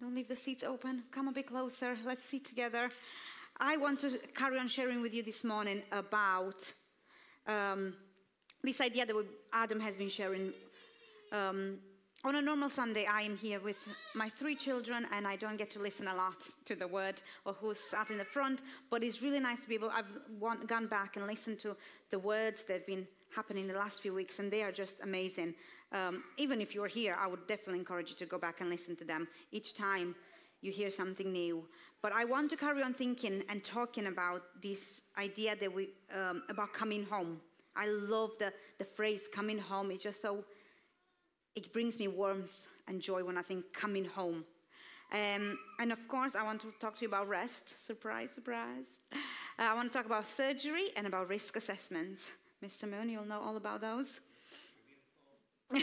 Don't leave the seats open. Come a bit closer. Let's sit together. I want to carry on sharing with you this morning about um, this idea that Adam has been sharing. Um, on a normal Sunday, I am here with my three children, and I don't get to listen a lot to the word or who's sat in the front. But it's really nice to be able. I've gone back and listened to the words that have been happening the last few weeks, and they are just amazing. Um, even if you're here, I would definitely encourage you to go back and listen to them each time you hear something new. But I want to carry on thinking and talking about this idea that we um, about coming home. I love the, the phrase coming home. It's just so it brings me warmth and joy when I think coming home. Um, and of course, I want to talk to you about rest. Surprise, surprise. Uh, I want to talk about surgery and about risk assessments. Mr. Moon, you'll know all about those.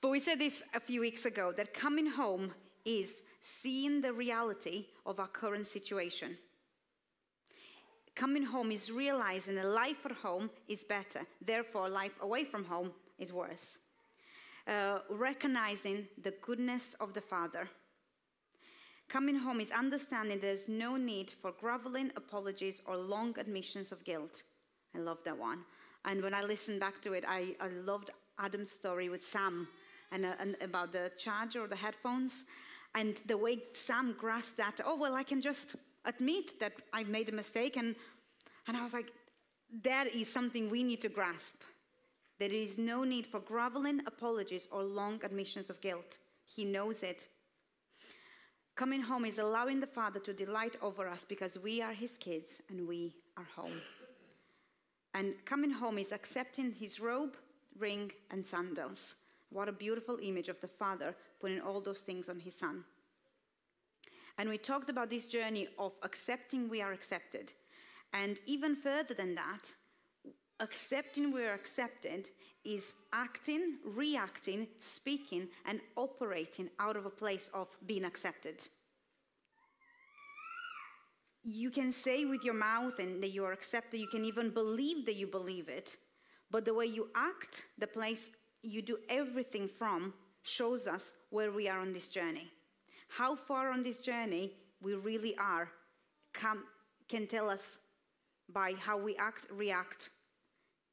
but we said this a few weeks ago that coming home is seeing the reality of our current situation. Coming home is realizing that life at home is better, therefore, life away from home is worse. Uh, recognizing the goodness of the Father. Coming home is understanding there's no need for groveling apologies or long admissions of guilt. I love that one. And when I listened back to it, I, I loved Adam's story with Sam and, uh, and about the charger or the headphones. And the way Sam grasped that, oh, well, I can just admit that I've made a mistake. And, and I was like, that is something we need to grasp. There is no need for groveling apologies or long admissions of guilt. He knows it. Coming home is allowing the Father to delight over us because we are His kids and we are home. And coming home is accepting his robe, ring, and sandals. What a beautiful image of the Father putting all those things on his Son. And we talked about this journey of accepting we are accepted. And even further than that, accepting we are accepted is acting, reacting, speaking, and operating out of a place of being accepted you can say with your mouth and that you are accepted, you can even believe that you believe it, but the way you act, the place you do everything from, shows us where we are on this journey. How far on this journey we really are can, can tell us by how we act, react.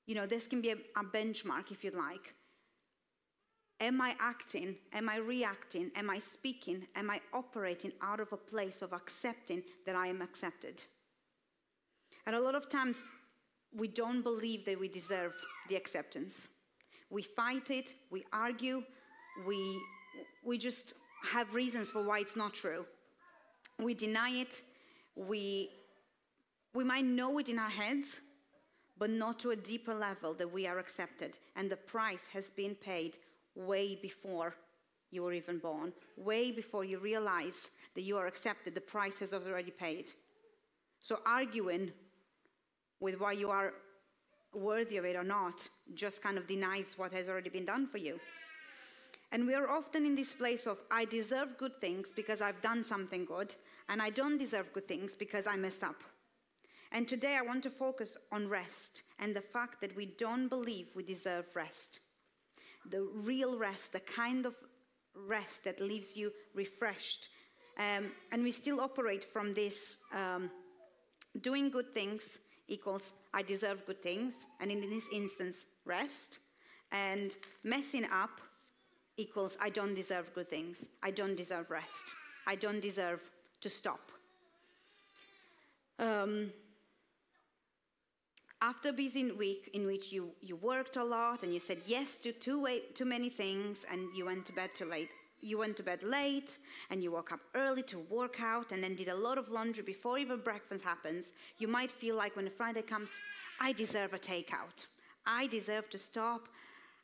You know, this can be a, a benchmark if you'd like. Am I acting? Am I reacting? Am I speaking? Am I operating out of a place of accepting that I am accepted? And a lot of times we don't believe that we deserve the acceptance. We fight it, we argue, we, we just have reasons for why it's not true. We deny it, we, we might know it in our heads, but not to a deeper level that we are accepted. And the price has been paid way before you were even born, way before you realize that you are accepted, the price has already paid. So arguing with why you are worthy of it or not just kind of denies what has already been done for you. And we are often in this place of, I deserve good things because I've done something good, and I don't deserve good things because I messed up. And today I want to focus on rest and the fact that we don't believe we deserve rest the real rest, the kind of rest that leaves you refreshed. Um, and we still operate from this um, doing good things equals I deserve good things, and in this instance, rest. And messing up equals I don't deserve good things. I don't deserve rest. I don't deserve to stop. Um, after a busy week in which you, you worked a lot and you said yes to too, way, too many things and you went to bed too late, you went to bed late and you woke up early to work out and then did a lot of laundry before even breakfast happens, you might feel like when Friday comes, I deserve a takeout. I deserve to stop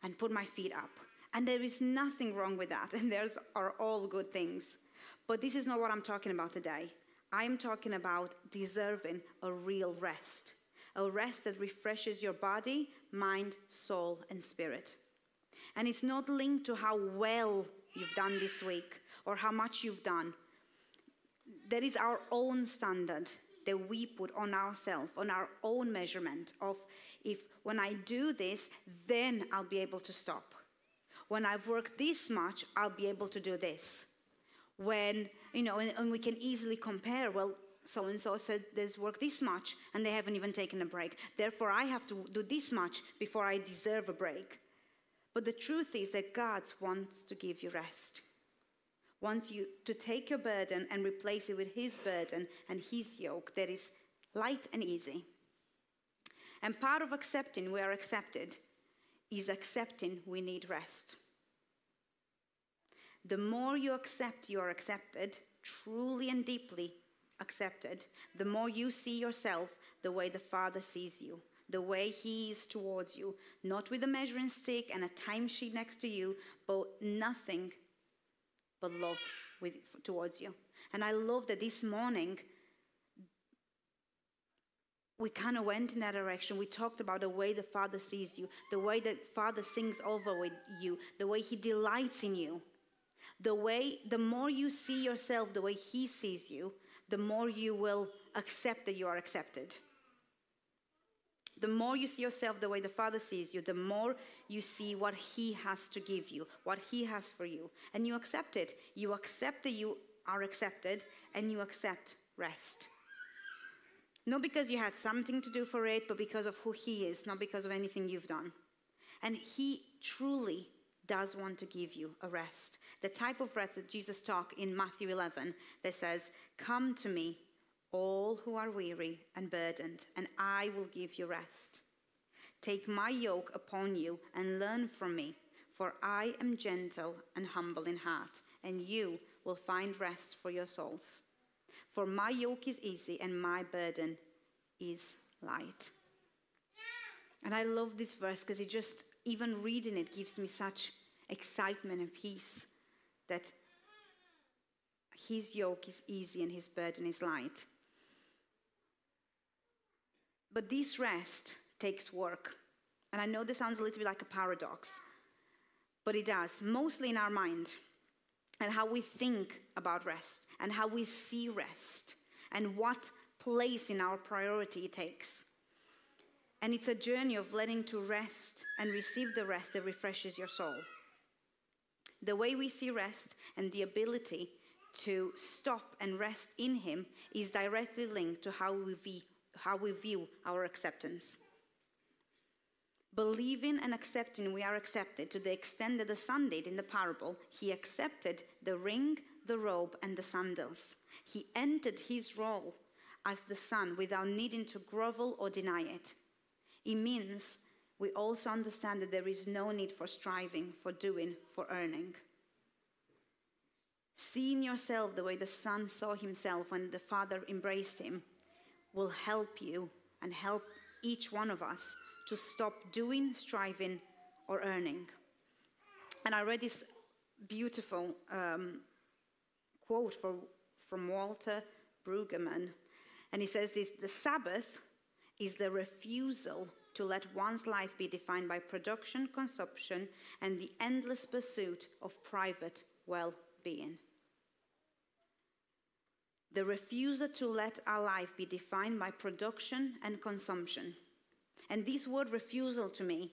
and put my feet up. And there is nothing wrong with that, and those are all good things. But this is not what I'm talking about today. I'm talking about deserving a real rest a rest that refreshes your body, mind, soul, and spirit. And it's not linked to how well you've done this week or how much you've done. That is our own standard that we put on ourselves, on our own measurement of if when I do this, then I'll be able to stop. When I've worked this much, I'll be able to do this. when, you know, and, and we can easily compare, well, so and so said there's work this much and they haven't even taken a break. Therefore, I have to do this much before I deserve a break. But the truth is that God wants to give you rest, wants you to take your burden and replace it with His burden and His yoke that is light and easy. And part of accepting we are accepted is accepting we need rest. The more you accept you are accepted, truly and deeply accepted, the more you see yourself the way the Father sees you, the way He is towards you, not with a measuring stick and a timesheet next to you, but nothing but love with, towards you. And I love that this morning we kind of went in that direction. We talked about the way the Father sees you, the way that Father sings over with you, the way He delights in you. The way, the more you see yourself the way He sees you, the more you will accept that you are accepted. The more you see yourself the way the Father sees you, the more you see what He has to give you, what He has for you. And you accept it. You accept that you are accepted, and you accept rest. Not because you had something to do for it, but because of who He is, not because of anything you've done. And He truly does want to give you a rest. The type of rest that Jesus talked in Matthew 11 that says, Come to me, all who are weary and burdened, and I will give you rest. Take my yoke upon you and learn from me, for I am gentle and humble in heart, and you will find rest for your souls. For my yoke is easy and my burden is light. And I love this verse because it just, even reading it, gives me such excitement and peace that his yoke is easy and his burden is light. But this rest takes work. And I know this sounds a little bit like a paradox, but it does, mostly in our mind and how we think about rest and how we see rest and what place in our priority it takes. And it's a journey of letting to rest and receive the rest that refreshes your soul. The way we see rest and the ability to stop and rest in Him is directly linked to how we view, how we view our acceptance. Believing and accepting we are accepted to the extent that the son did in the parable, he accepted the ring, the robe, and the sandals. He entered his role as the son without needing to grovel or deny it. It means we also understand that there is no need for striving, for doing, for earning. Seeing yourself the way the son saw himself when the father embraced him will help you and help each one of us to stop doing, striving, or earning. And I read this beautiful um, quote for, from Walter Brueggemann, and he says this The Sabbath is the refusal to let one's life be defined by production, consumption, and the endless pursuit of private well being. The refusal to let our life be defined by production and consumption. And this word refusal to me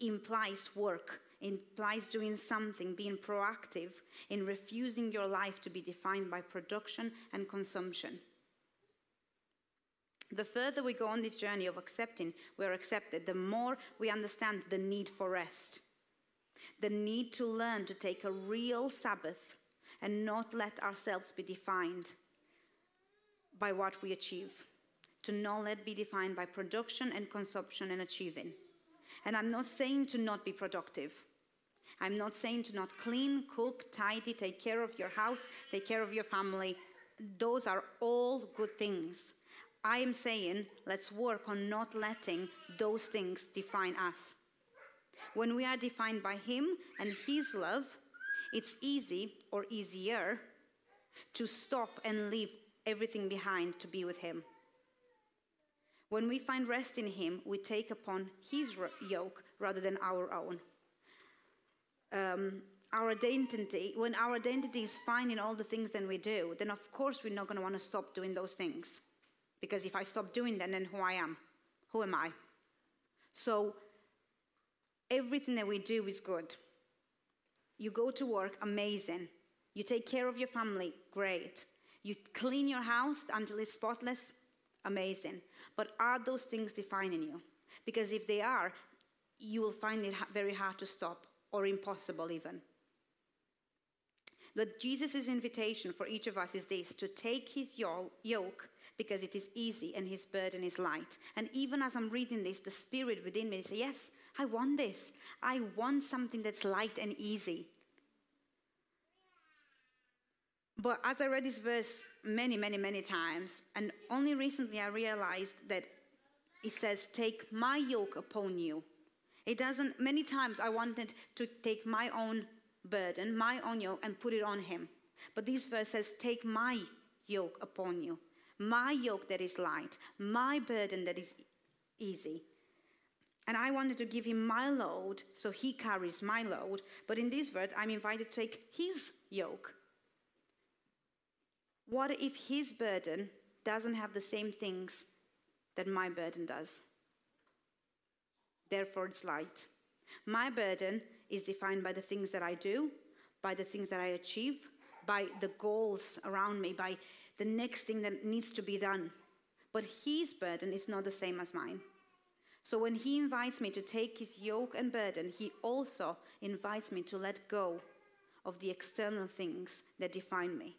implies work, implies doing something, being proactive in refusing your life to be defined by production and consumption. The further we go on this journey of accepting we're accepted, the more we understand the need for rest, the need to learn to take a real Sabbath and not let ourselves be defined by what we achieve to not let be defined by production and consumption and achieving. And I'm not saying to not be productive. I'm not saying to not clean, cook, tidy, take care of your house, take care of your family. Those are all good things. I am saying let's work on not letting those things define us. When we are defined by Him and His love, it's easy or easier to stop and leave everything behind to be with Him. When we find rest in Him, we take upon His yoke rather than our own. Um, our identity, when our identity is fine in all the things that we do, then of course we're not going to want to stop doing those things. Because if I stop doing them, then who I am? Who am I? So everything that we do is good. You go to work, amazing. You take care of your family, great. You clean your house until it's spotless, amazing. But are those things defining you? Because if they are, you will find it very hard to stop or impossible even. But Jesus' invitation for each of us is this to take his yoke because it is easy and his burden is light. And even as I'm reading this, the spirit within me says, Yes, I want this. I want something that's light and easy. But as I read this verse many, many, many times, and only recently I realized that it says, Take my yoke upon you. It doesn't, many times I wanted to take my own burden, my own yoke, and put it on him. But this verse says, Take my yoke upon you. My yoke that is light, my burden that is easy. And I wanted to give him my load, so he carries my load. But in this verse, I'm invited to take his yoke. What if his burden doesn't have the same things that my burden does? Therefore, it's light. My burden is defined by the things that I do, by the things that I achieve, by the goals around me, by the next thing that needs to be done. But his burden is not the same as mine. So when he invites me to take his yoke and burden, he also invites me to let go of the external things that define me,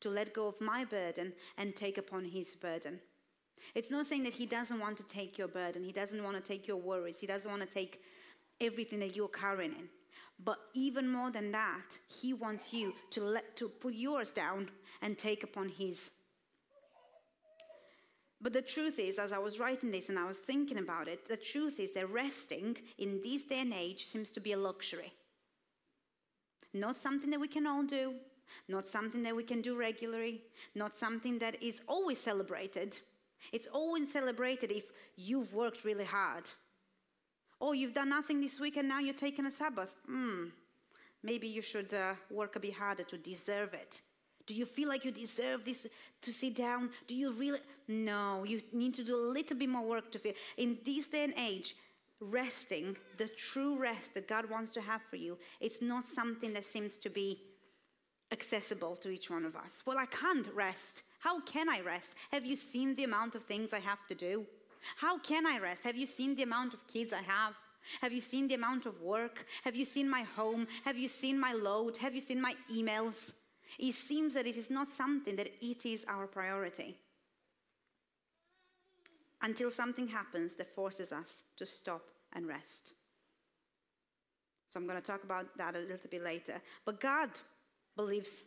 to let go of my burden and take upon his burden. It's not saying that he doesn't want to take your burden, he doesn't want to take your worries, he doesn't want to take everything that you're carrying in. But even more than that, he wants you to let to put yours down and take upon his but the truth is, as I was writing this and I was thinking about it, the truth is that resting in this day and age seems to be a luxury. Not something that we can all do, not something that we can do regularly, not something that is always celebrated. It's always celebrated if you've worked really hard. Oh, you've done nothing this week and now you're taking a Sabbath. Hmm, maybe you should uh, work a bit harder to deserve it. Do you feel like you deserve this to sit down? Do you really? No, you need to do a little bit more work to feel. In this day and age, resting, the true rest that God wants to have for you, it's not something that seems to be accessible to each one of us. Well, I can't rest. How can I rest? Have you seen the amount of things I have to do? How can I rest? Have you seen the amount of kids I have? Have you seen the amount of work? Have you seen my home? Have you seen my load? Have you seen my emails? It seems that it is not something that it is our priority. Until something happens that forces us to stop and rest. So I'm going to talk about that a little bit later. But God believes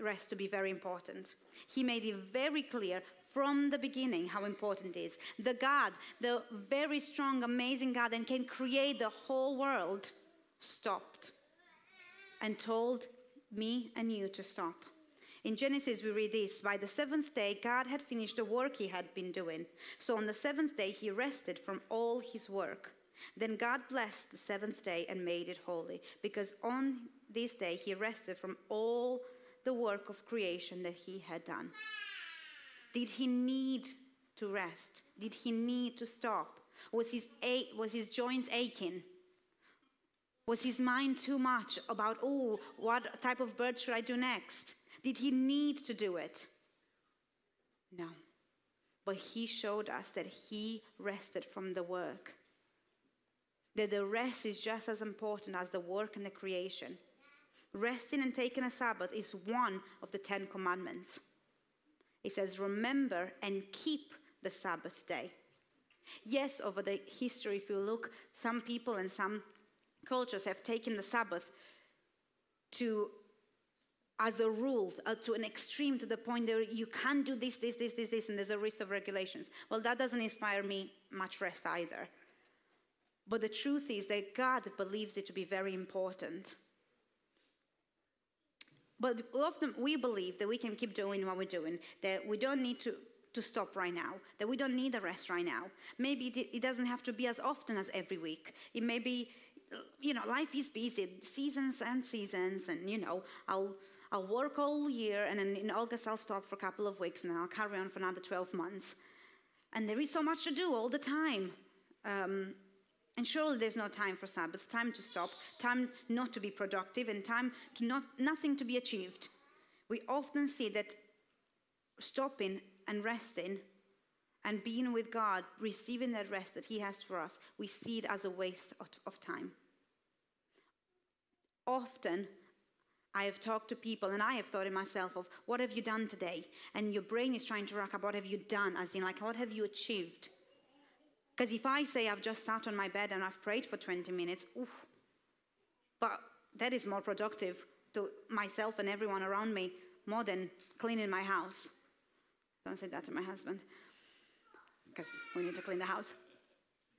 rest to be very important. He made it very clear from the beginning how important it is. The God, the very strong, amazing God, and can create the whole world, stopped and told me and you to stop. In Genesis, we read this By the seventh day, God had finished the work he had been doing. So on the seventh day, he rested from all his work. Then God blessed the seventh day and made it holy, because on this day he rested from all the work of creation that he had done. Did he need to rest? Did he need to stop? Was his, was his joints aching? Was his mind too much about, oh, what type of bird should I do next? Did he need to do it? No. But he showed us that he rested from the work. That the rest is just as important as the work and the creation. Resting and taking a Sabbath is one of the Ten Commandments. It says, Remember and keep the Sabbath day. Yes, over the history, if you look, some people and some cultures have taken the Sabbath to as a rule uh, to an extreme to the point that you can't do this, this, this, this, this, and there's a list of regulations. Well, that doesn't inspire me much rest either. But the truth is that God believes it to be very important. But often we believe that we can keep doing what we're doing, that we don't need to, to stop right now, that we don't need a rest right now. Maybe it doesn't have to be as often as every week. It may be you know, life is busy, seasons and seasons, and you know, I'll I'll work all year, and then in August I'll stop for a couple of weeks, and then I'll carry on for another 12 months. And there is so much to do all the time. Um, And surely there's no time for Sabbath, time to stop, time not to be productive, and time to not nothing to be achieved. We often see that stopping and resting and being with God, receiving that rest that He has for us, we see it as a waste of, of time. Often, I have talked to people and I have thought in myself of what have you done today? And your brain is trying to rack up what have you done, as in like what have you achieved? Because if I say I've just sat on my bed and I've prayed for 20 minutes, oof, but that is more productive to myself and everyone around me more than cleaning my house. Don't say that to my husband because we need to clean the house.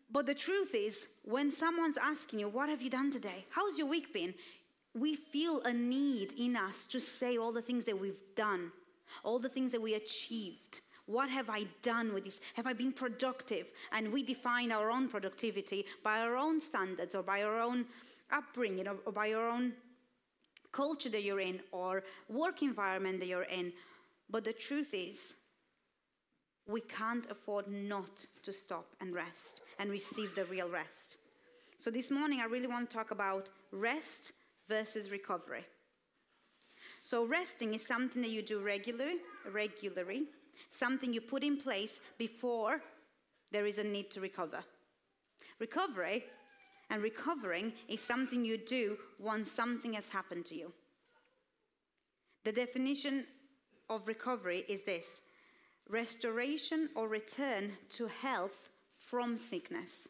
But the truth is, when someone's asking you, What have you done today? How's your week been? We feel a need in us to say all the things that we've done, all the things that we achieved. What have I done with this? Have I been productive? And we define our own productivity by our own standards or by our own upbringing or, by our own culture that you're in or work environment that you're in. But the truth is, we can't afford not to stop and rest and receive the real rest. So this morning, I really want to talk about rest versus recovery. So resting is something that you do regularly, regularly, something you put in place before there is a need to recover. Recovery and recovering is something you do once something has happened to you. The definition of recovery is this restoration or return to health from sickness.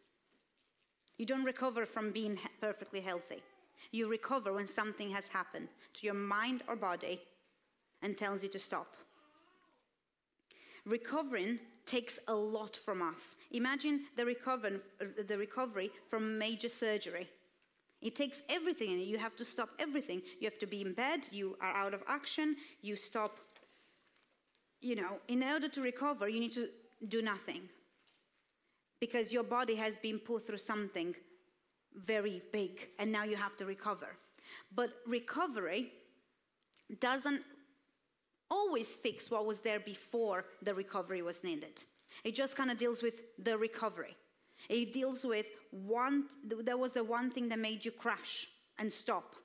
You don't recover from being perfectly healthy. You recover when something has happened to your mind or body and tells you to stop. Recovering takes a lot from us. Imagine the, the recovery from major surgery. It takes everything, and you have to stop everything. You have to be in bed, you are out of action, you stop you know, in order to recover, you need to do nothing because your body has been put through something very big and now you have to recover. But recovery doesn't always fix what was there before the recovery was needed. It just kind of deals with the recovery. It deals with one, there was the one thing that made you crash and stop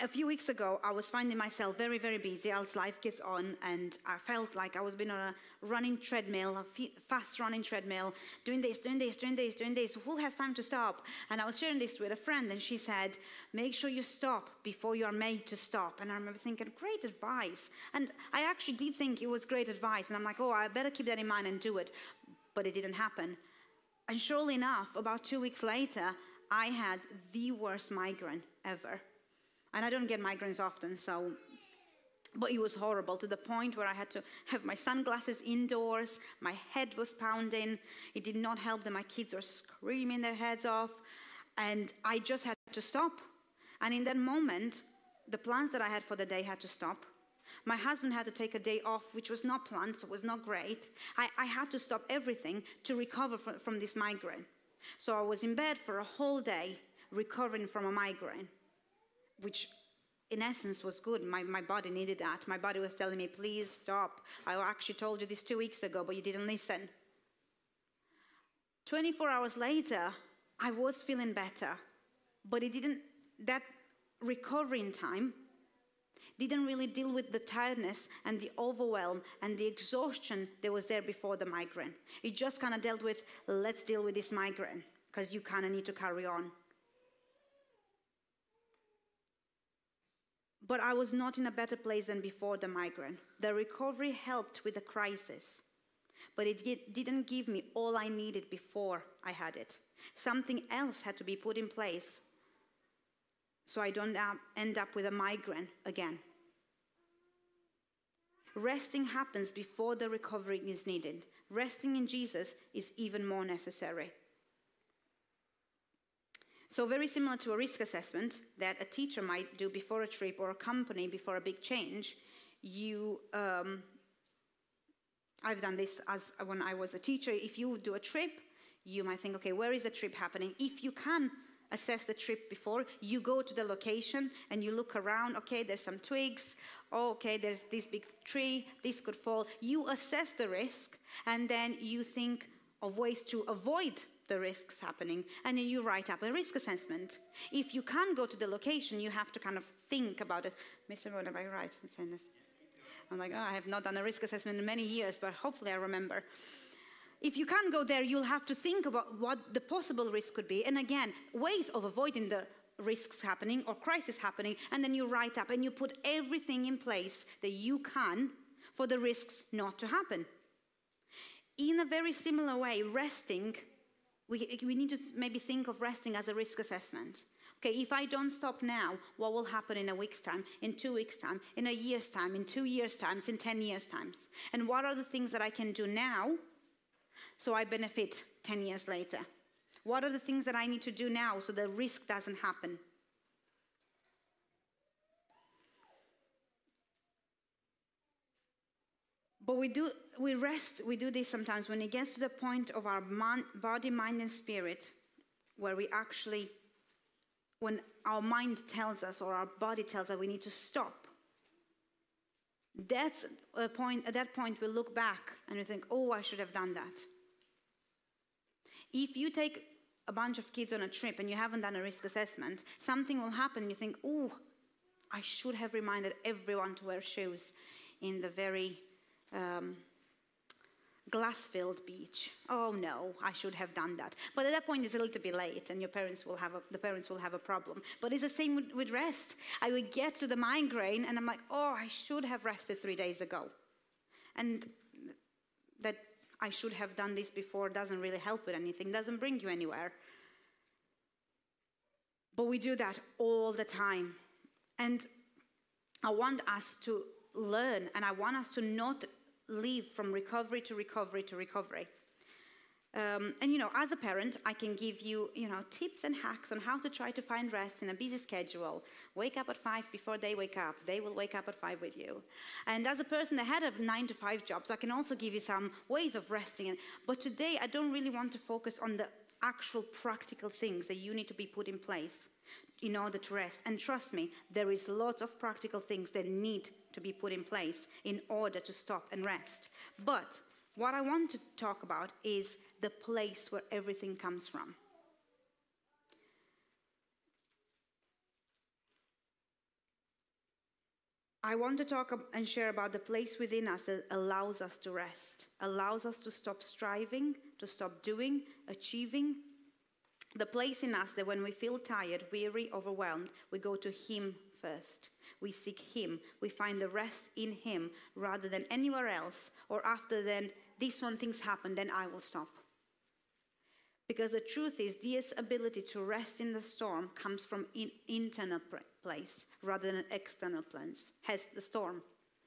a few weeks ago, I was finding myself very, very busy as life gets on, and I felt like I was being on a running treadmill, a fast running treadmill, doing this, doing this, doing this, doing this. Who has time to stop? And I was sharing this with a friend, and she said, Make sure you stop before you are made to stop. And I remember thinking, Great advice. And I actually did think it was great advice, and I'm like, Oh, I better keep that in mind and do it. But it didn't happen. And surely enough, about two weeks later, I had the worst migraine ever. And I don't get migraines often, so but it was horrible to the point where I had to have my sunglasses indoors. My head was pounding. It did not help that my kids were screaming their heads off. And I just had to stop. And in that moment, the plans that I had for the day had to stop. My husband had to take a day off, which was not planned, so it was not great. I, I had to stop everything to recover from, from this migraine. So I was in bed for a whole day recovering from a migraine which in essence was good. My, my body needed that. My body was telling me, please stop. I actually told you this two weeks ago, but you didn't listen. 24 hours later, I was feeling better, but it didn't, that recovering time didn't really deal with the tiredness and the overwhelm and the exhaustion that was there before the migraine. It just kind of dealt with, let's deal with this migraine because you kind of need to carry on. But I was not in a better place than before the migraine. The recovery helped with the crisis, but it didn't give me all I needed before I had it. Something else had to be put in place so I don't end up with a migraine again. Resting happens before the recovery is needed. Resting in Jesus is even more necessary. So, very similar to a risk assessment that a teacher might do before a trip or a company before a big change, you, um, I've done this as when I was a teacher. If you do a trip, you might think, okay, where is the trip happening? If you can assess the trip before, you go to the location and you look around. Okay, there's some twigs. Oh, okay, there's this big tree. This could fall. You assess the risk and then you think of ways to avoid the risks happening and then you write up a risk assessment. If you can't go to the location, you have to kind of think about it. Mr. Rowan, am I right in saying this? I'm like, oh, I have not done a risk assessment in many years, but hopefully I remember. If you can't go there, you'll have to think about what the possible risk could be. And again, ways of avoiding the risks happening or crisis happening, and then you write up and you put everything in place that you can for the risks not to happen. In a very similar way, resting, we, we need to maybe think of resting as a risk assessment. Okay, if I don't stop now, what will happen in a week's time, in two weeks' time, in a year's time, in two years' times, in 10 years' times? And what are the things that I can do now so I benefit 10 years later? What are the things that I need to do now so the risk doesn't happen? But we do we rest, we do this sometimes when it gets to the point of our man, body, mind, and spirit, where we actually, when our mind tells us or our body tells us we need to stop. That's a point, at that point, we look back and we think, oh, I should have done that. If you take a bunch of kids on a trip and you haven't done a risk assessment, something will happen. and You think, oh, I should have reminded everyone to wear shoes in the very um, glass-filled beach. Oh no, I should have done that. But at that point, it's a little bit late, and your parents will have a, the parents will have a problem. But it's the same with, with rest. I would get to the migraine, and I'm like, oh, I should have rested three days ago, and that I should have done this before doesn't really help with anything, doesn't bring you anywhere. But we do that all the time. And I want us to learn and I want us to not live from recovery to recovery to recovery. Um, and you know, as a parent, I can give you, you know, tips and hacks on how to try to find rest in a busy schedule. Wake up at five before they wake up. They will wake up at five with you. And as a person that had a nine to five job, so I can also give you some ways of resting. But today, I don't really want to focus on the actual practical things that you need to be put in place in order to rest. And trust me, there is lots of practical things that need to be put in place in order to stop and rest. But what I want to talk about is the place where everything comes from. I want to talk and share about the place within us that allows us to rest, allows us to stop striving, to stop doing, achieving. The place in us that when we feel tired, weary, overwhelmed, we go to Him first. We seek Him. We find the rest in Him rather than anywhere else, or after then, this one things happen, then I will stop. Because the truth is, this ability to rest in the storm comes from in internal place rather than external place. Has the storm.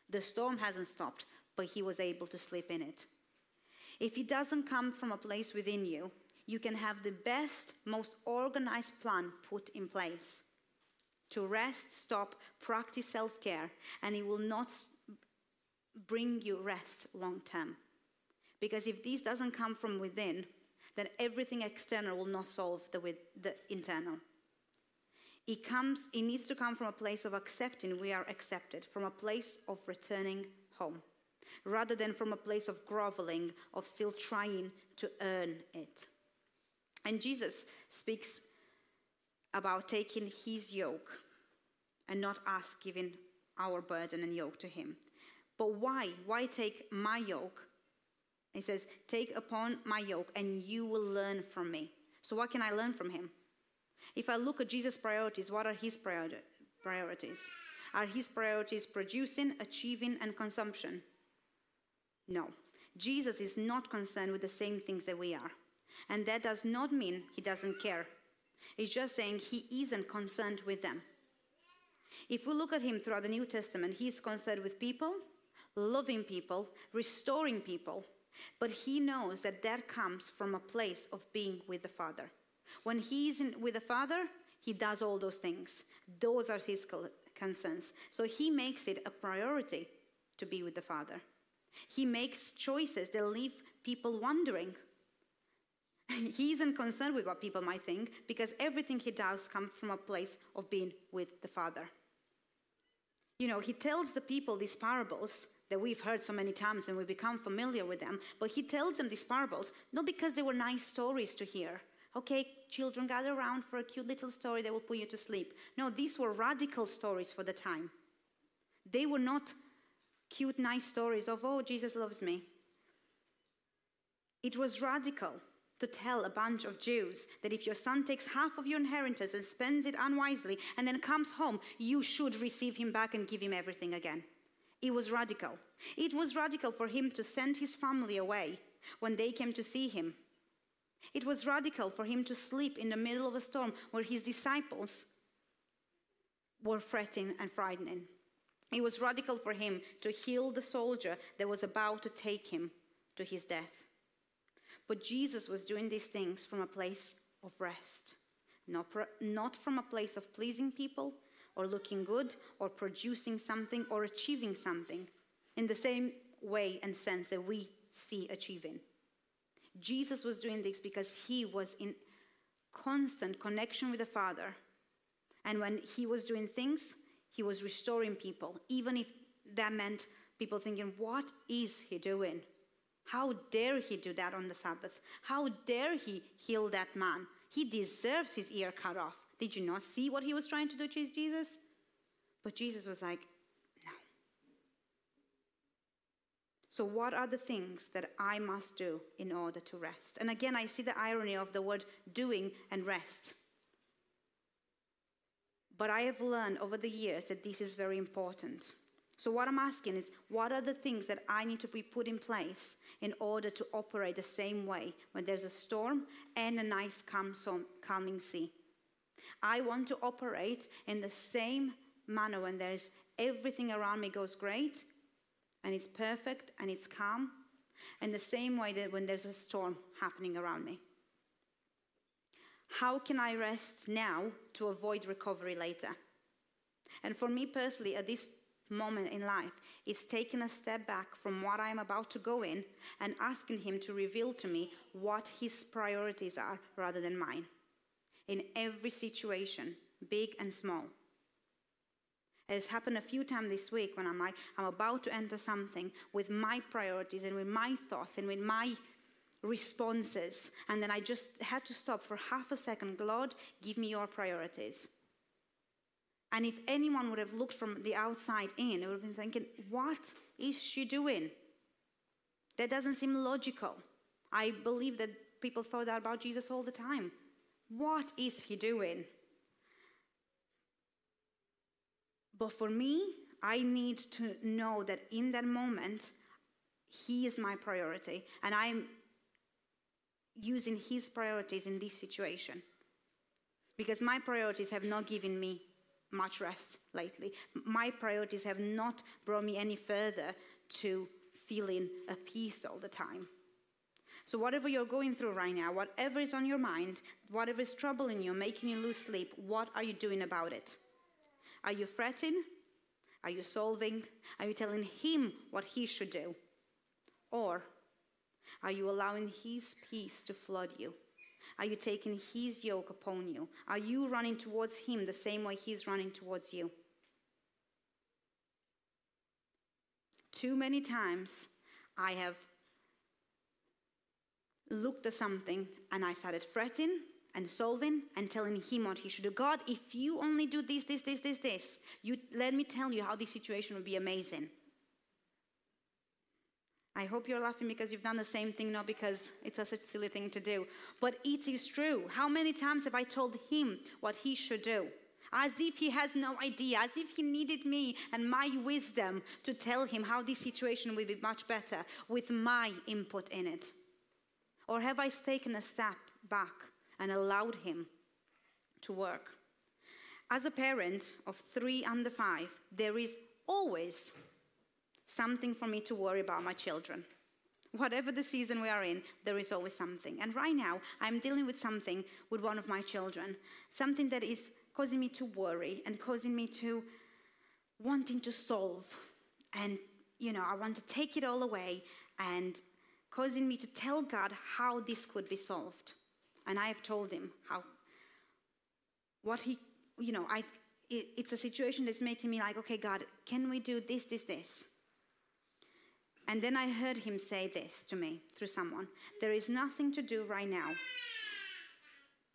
The storm hasn't stopped, but he was able to sleep in it. If it doesn't come from a place within you, you can have the best, most organized plan put in place to rest, stop, practice self care, and it will not bring you rest long term. Because if this doesn't come from within, then everything external will not solve the, with the internal. It comes, it needs to come from a place of accepting we are accepted, from a place of returning home, rather than from a place of groveling, of still trying to earn it. And Jesus speaks about taking his yoke and not us giving our burden and yoke to him. But why? Why take my yoke? He says, Take upon my yoke and you will learn from me. So, what can I learn from him? If I look at Jesus' priorities, what are his priorities? Are his priorities producing, achieving, and consumption? No. Jesus is not concerned with the same things that we are. And that does not mean he doesn't care. It's just saying he isn't concerned with them. If we look at him throughout the New Testament, he's concerned with people, loving people, restoring people, but he knows that that comes from a place of being with the Father. When he's in, with the Father, he does all those things. Those are his concerns. So he makes it a priority to be with the Father. He makes choices that leave people wondering he isn't concerned with what people might think because everything he does comes from a place of being with the Father. You know, he tells the people these parables that we've heard so many times and we become familiar with them. But he tells them these parables, not because they were nice stories to hear. Okay, children, gather around for a cute little story that will put you to sleep. No, these were radical stories for the time. They were not cute, nice stories of, oh, Jesus loves me. It was radical to tell a bunch of Jews that if your son takes half of your inheritance and spends it unwisely and then comes home, you should receive him back and give him everything again. It was radical. It was radical for him to send his family away when they came to see him. It was radical for him to sleep in the middle of a storm where his disciples were fretting and frightening. It was radical for him to heal the soldier that was about to take him to his death. But Jesus was doing these things from a place of rest, not, not from a place of pleasing people or looking good or producing something or achieving something in the same way and sense that we see achieving. Jesus was doing this because he was in constant connection with the Father. And when he was doing things, he was restoring people, even if that meant people thinking, What is he doing? How dare he do that on the Sabbath? How dare he heal that man? He deserves his ear cut off. Did you not see what he was trying to do to Jesus? But Jesus was like, no. So, what are the things that I must do in order to rest? And again, I see the irony of the word doing and rest. But I have learned over the years that this is very important. So, what I'm asking is, what are the things that I need to be put in place in order to operate the same way when there's a storm and a nice, calm, calming sea? I want to operate in the same manner when there's everything around me goes great and it's perfect and it's calm, in the same way that when there's a storm happening around me. How can I rest now to avoid recovery later? And for me personally, at this moment in life is taking a step back from what I'm about to go in and asking Him to reveal to me what His priorities are rather than mine. In every situation, big and small. It's happened a few times this week when I'm like, I'm about to enter something with my priorities and with my thoughts and with my responses. And then I just had to stop for half a second. Lord, give me your priorities. And if anyone would have looked from the outside in, they would have been thinking, what is she doing? That doesn't seem logical. I believe that people thought that about Jesus all the time. What is he doing? But for me, I need to know that in that moment, he is my priority. And I'm using his priorities in this situation. Because my priorities have not given me much rest lately. My priorities have not brought me any further to feeling a peace all the time. So, whatever you're going through right now, whatever is on your mind, whatever is troubling you, making you lose sleep, what are you doing about it? Are you fretting? Are you solving? Are you telling him what he should do? Or are you allowing his peace to flood you? Are you taking his yoke upon you? Are you running towards him the same way he's running towards you? Too many times I have looked at something and I started fretting and solving and telling him what he should do. God, if you only do this, this, this, this, this, you let me tell you how this situation would be amazing. I hope you're laughing because you've done the same thing, not because it's a such silly thing to do. But it is true. How many times have I told him what he should do? As if he has no idea, as if he needed me and my wisdom to tell him how this situation will be much better with my input in it. Or have I taken a step back and allowed him to work? As a parent of three under five, there is always something for me to worry about my children. Whatever the season we are in, there is always something. And right now, I'm dealing with something with one of my children, something that is causing me to worry and causing me to wanting to solve. And, you know, I want to take it all away and causing me to tell God how this could be solved. And I have told him how, what he, you know, I, it, it's a situation that's making me like, okay, God, can we do this, this, this? And then I heard him say this to me through someone There is nothing to do right now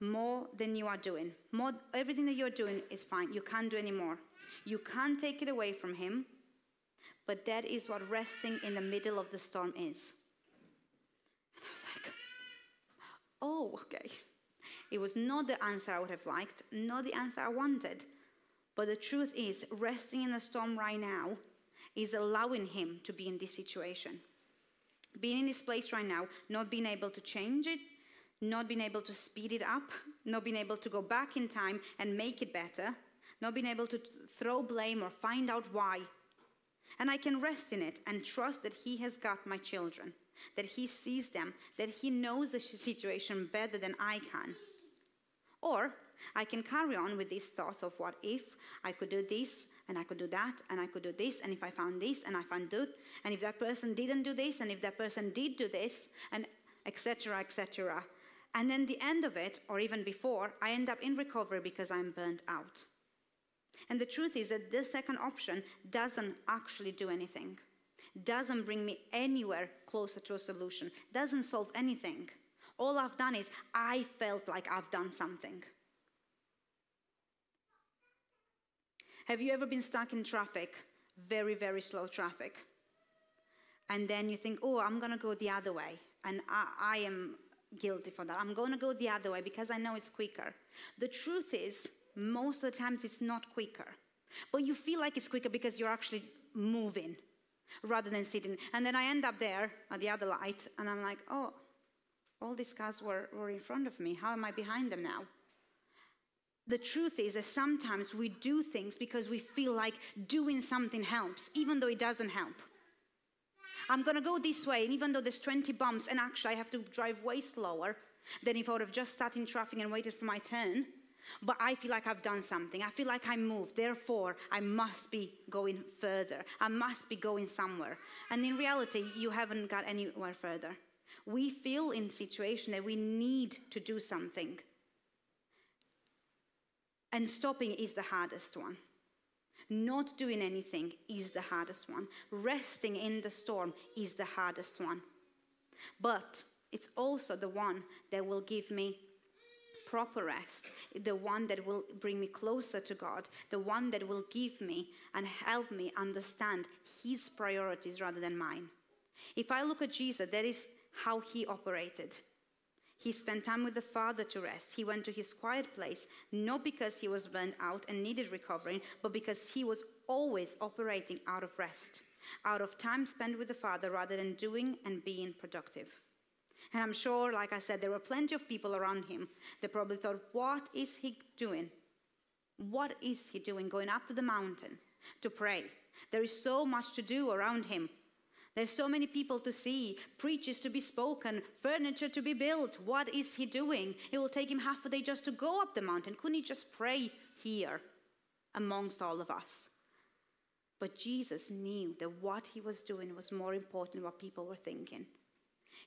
more than you are doing. More, everything that you're doing is fine. You can't do any more. You can't take it away from him. But that is what resting in the middle of the storm is. And I was like, oh, okay. It was not the answer I would have liked, not the answer I wanted. But the truth is, resting in the storm right now is allowing him to be in this situation. Being in this place right now, not being able to change it, not being able to speed it up, not being able to go back in time and make it better, not being able to throw blame or find out why. And I can rest in it and trust that He has got my children, that He sees them, that He knows the situation better than I can. Or I can carry on with these thoughts of what if I could do this and I could do that and I could do this and if I found this and I found that and if that person didn't do this and if that person did do this and etc etc and then the end of it, or even before, I end up in recovery because I'm burnt out. And the truth is that this second option doesn't actually do anything, doesn't bring me anywhere closer to a solution, doesn't solve anything. All I've done is I felt like I've done something. Have you ever been stuck in traffic, very, very slow traffic? And then you think, oh, I'm going to go the other way. And I, I am guilty for that. I'm going to go the other way because I know it's quicker. The truth is, most of the times it's not quicker. But you feel like it's quicker because you're actually moving rather than sitting. And then I end up there at the other light and I'm like, oh, all these cars were, were in front of me. How am I behind them now? The truth is that sometimes we do things because we feel like doing something helps, even though it doesn't help. I'm going to go this way, and even though there's 20 bumps, and actually I have to drive way slower than if I would have just sat in traffic and waited for my turn, but I feel like I've done something. I feel like I moved. Therefore, I must be going further. I must be going somewhere. And in reality, you haven't got anywhere further. We feel in situation that we need to do something. And stopping is the hardest one. Not doing anything is the hardest one. Resting in the storm is the hardest one. But it's also the one that will give me proper rest, the one that will bring me closer to God, the one that will give me and help me understand His priorities rather than mine. If I look at Jesus, that is how He operated. He spent time with the Father to rest. He went to his quiet place, not because he was burned out and needed recovering, but because he was always operating out of rest, out of time spent with the Father rather than doing and being productive. And I'm sure, like I said, there were plenty of people around him that probably thought, what is he doing? What is he doing going up to the mountain to pray? There is so much to do around him. There's so many people to see, preachers to be spoken, furniture to be built. What is he doing? It will take him half a day just to go up the mountain. Couldn't he just pray here amongst all of us? But Jesus knew that what he was doing was more important than what people were thinking.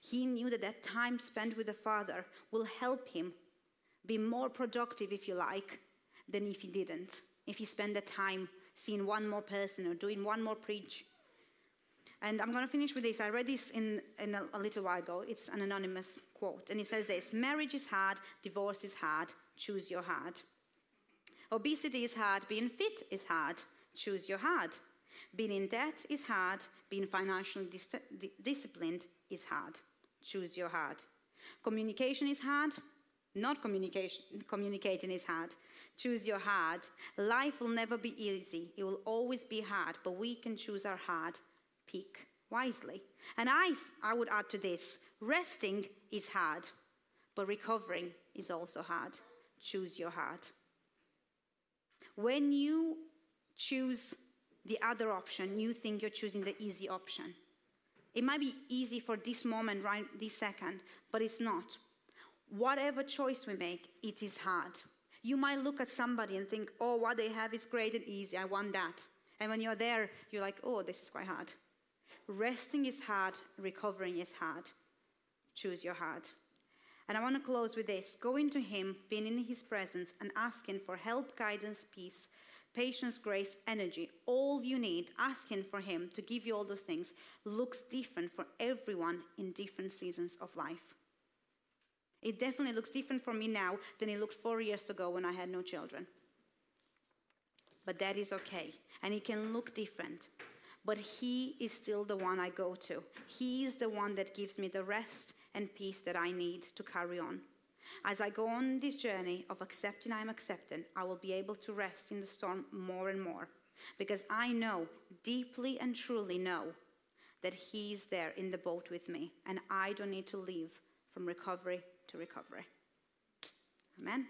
He knew that that time spent with the Father will help him be more productive, if you like, than if he didn't. If he spent the time seeing one more person or doing one more preach and I'm going to finish with this. I read this in, in a, a little while ago. It's an anonymous quote. And it says this Marriage is hard, divorce is hard, choose your hard. Obesity is hard, being fit is hard, choose your hard. Being in debt is hard, being financially dis- disciplined is hard, choose your hard. Communication is hard, not communication, communicating is hard. Choose your hard. Life will never be easy. It will always be hard, but we can choose our hard pick wisely. And I, I would add to this resting is hard, but recovering is also hard. Choose your hard. When you choose the other option, you think you're choosing the easy option. It might be easy for this moment, right this second, but it's not. Whatever choice we make, it is hard. You might look at somebody and think, oh, what they have is great and easy, I want that. And when you're there, you're like, oh, this is quite hard. Resting is hard, recovering is hard. Choose your hard. And I want to close with this going to Him, being in His presence, and asking for help, guidance, peace, patience, grace, energy, all you need, asking for Him to give you all those things, looks different for everyone in different seasons of life. It definitely looks different for me now than it looked four years ago when I had no children. But that is okay. And it can look different. But He is still the one I go to. He is the one that gives me the rest and peace that I need to carry on. As I go on this journey of accepting I am accepting, I will be able to rest in the storm more and more because I know, deeply and truly know, that He's there in the boat with me and I don't need to leave from recovery to recovery. Amen.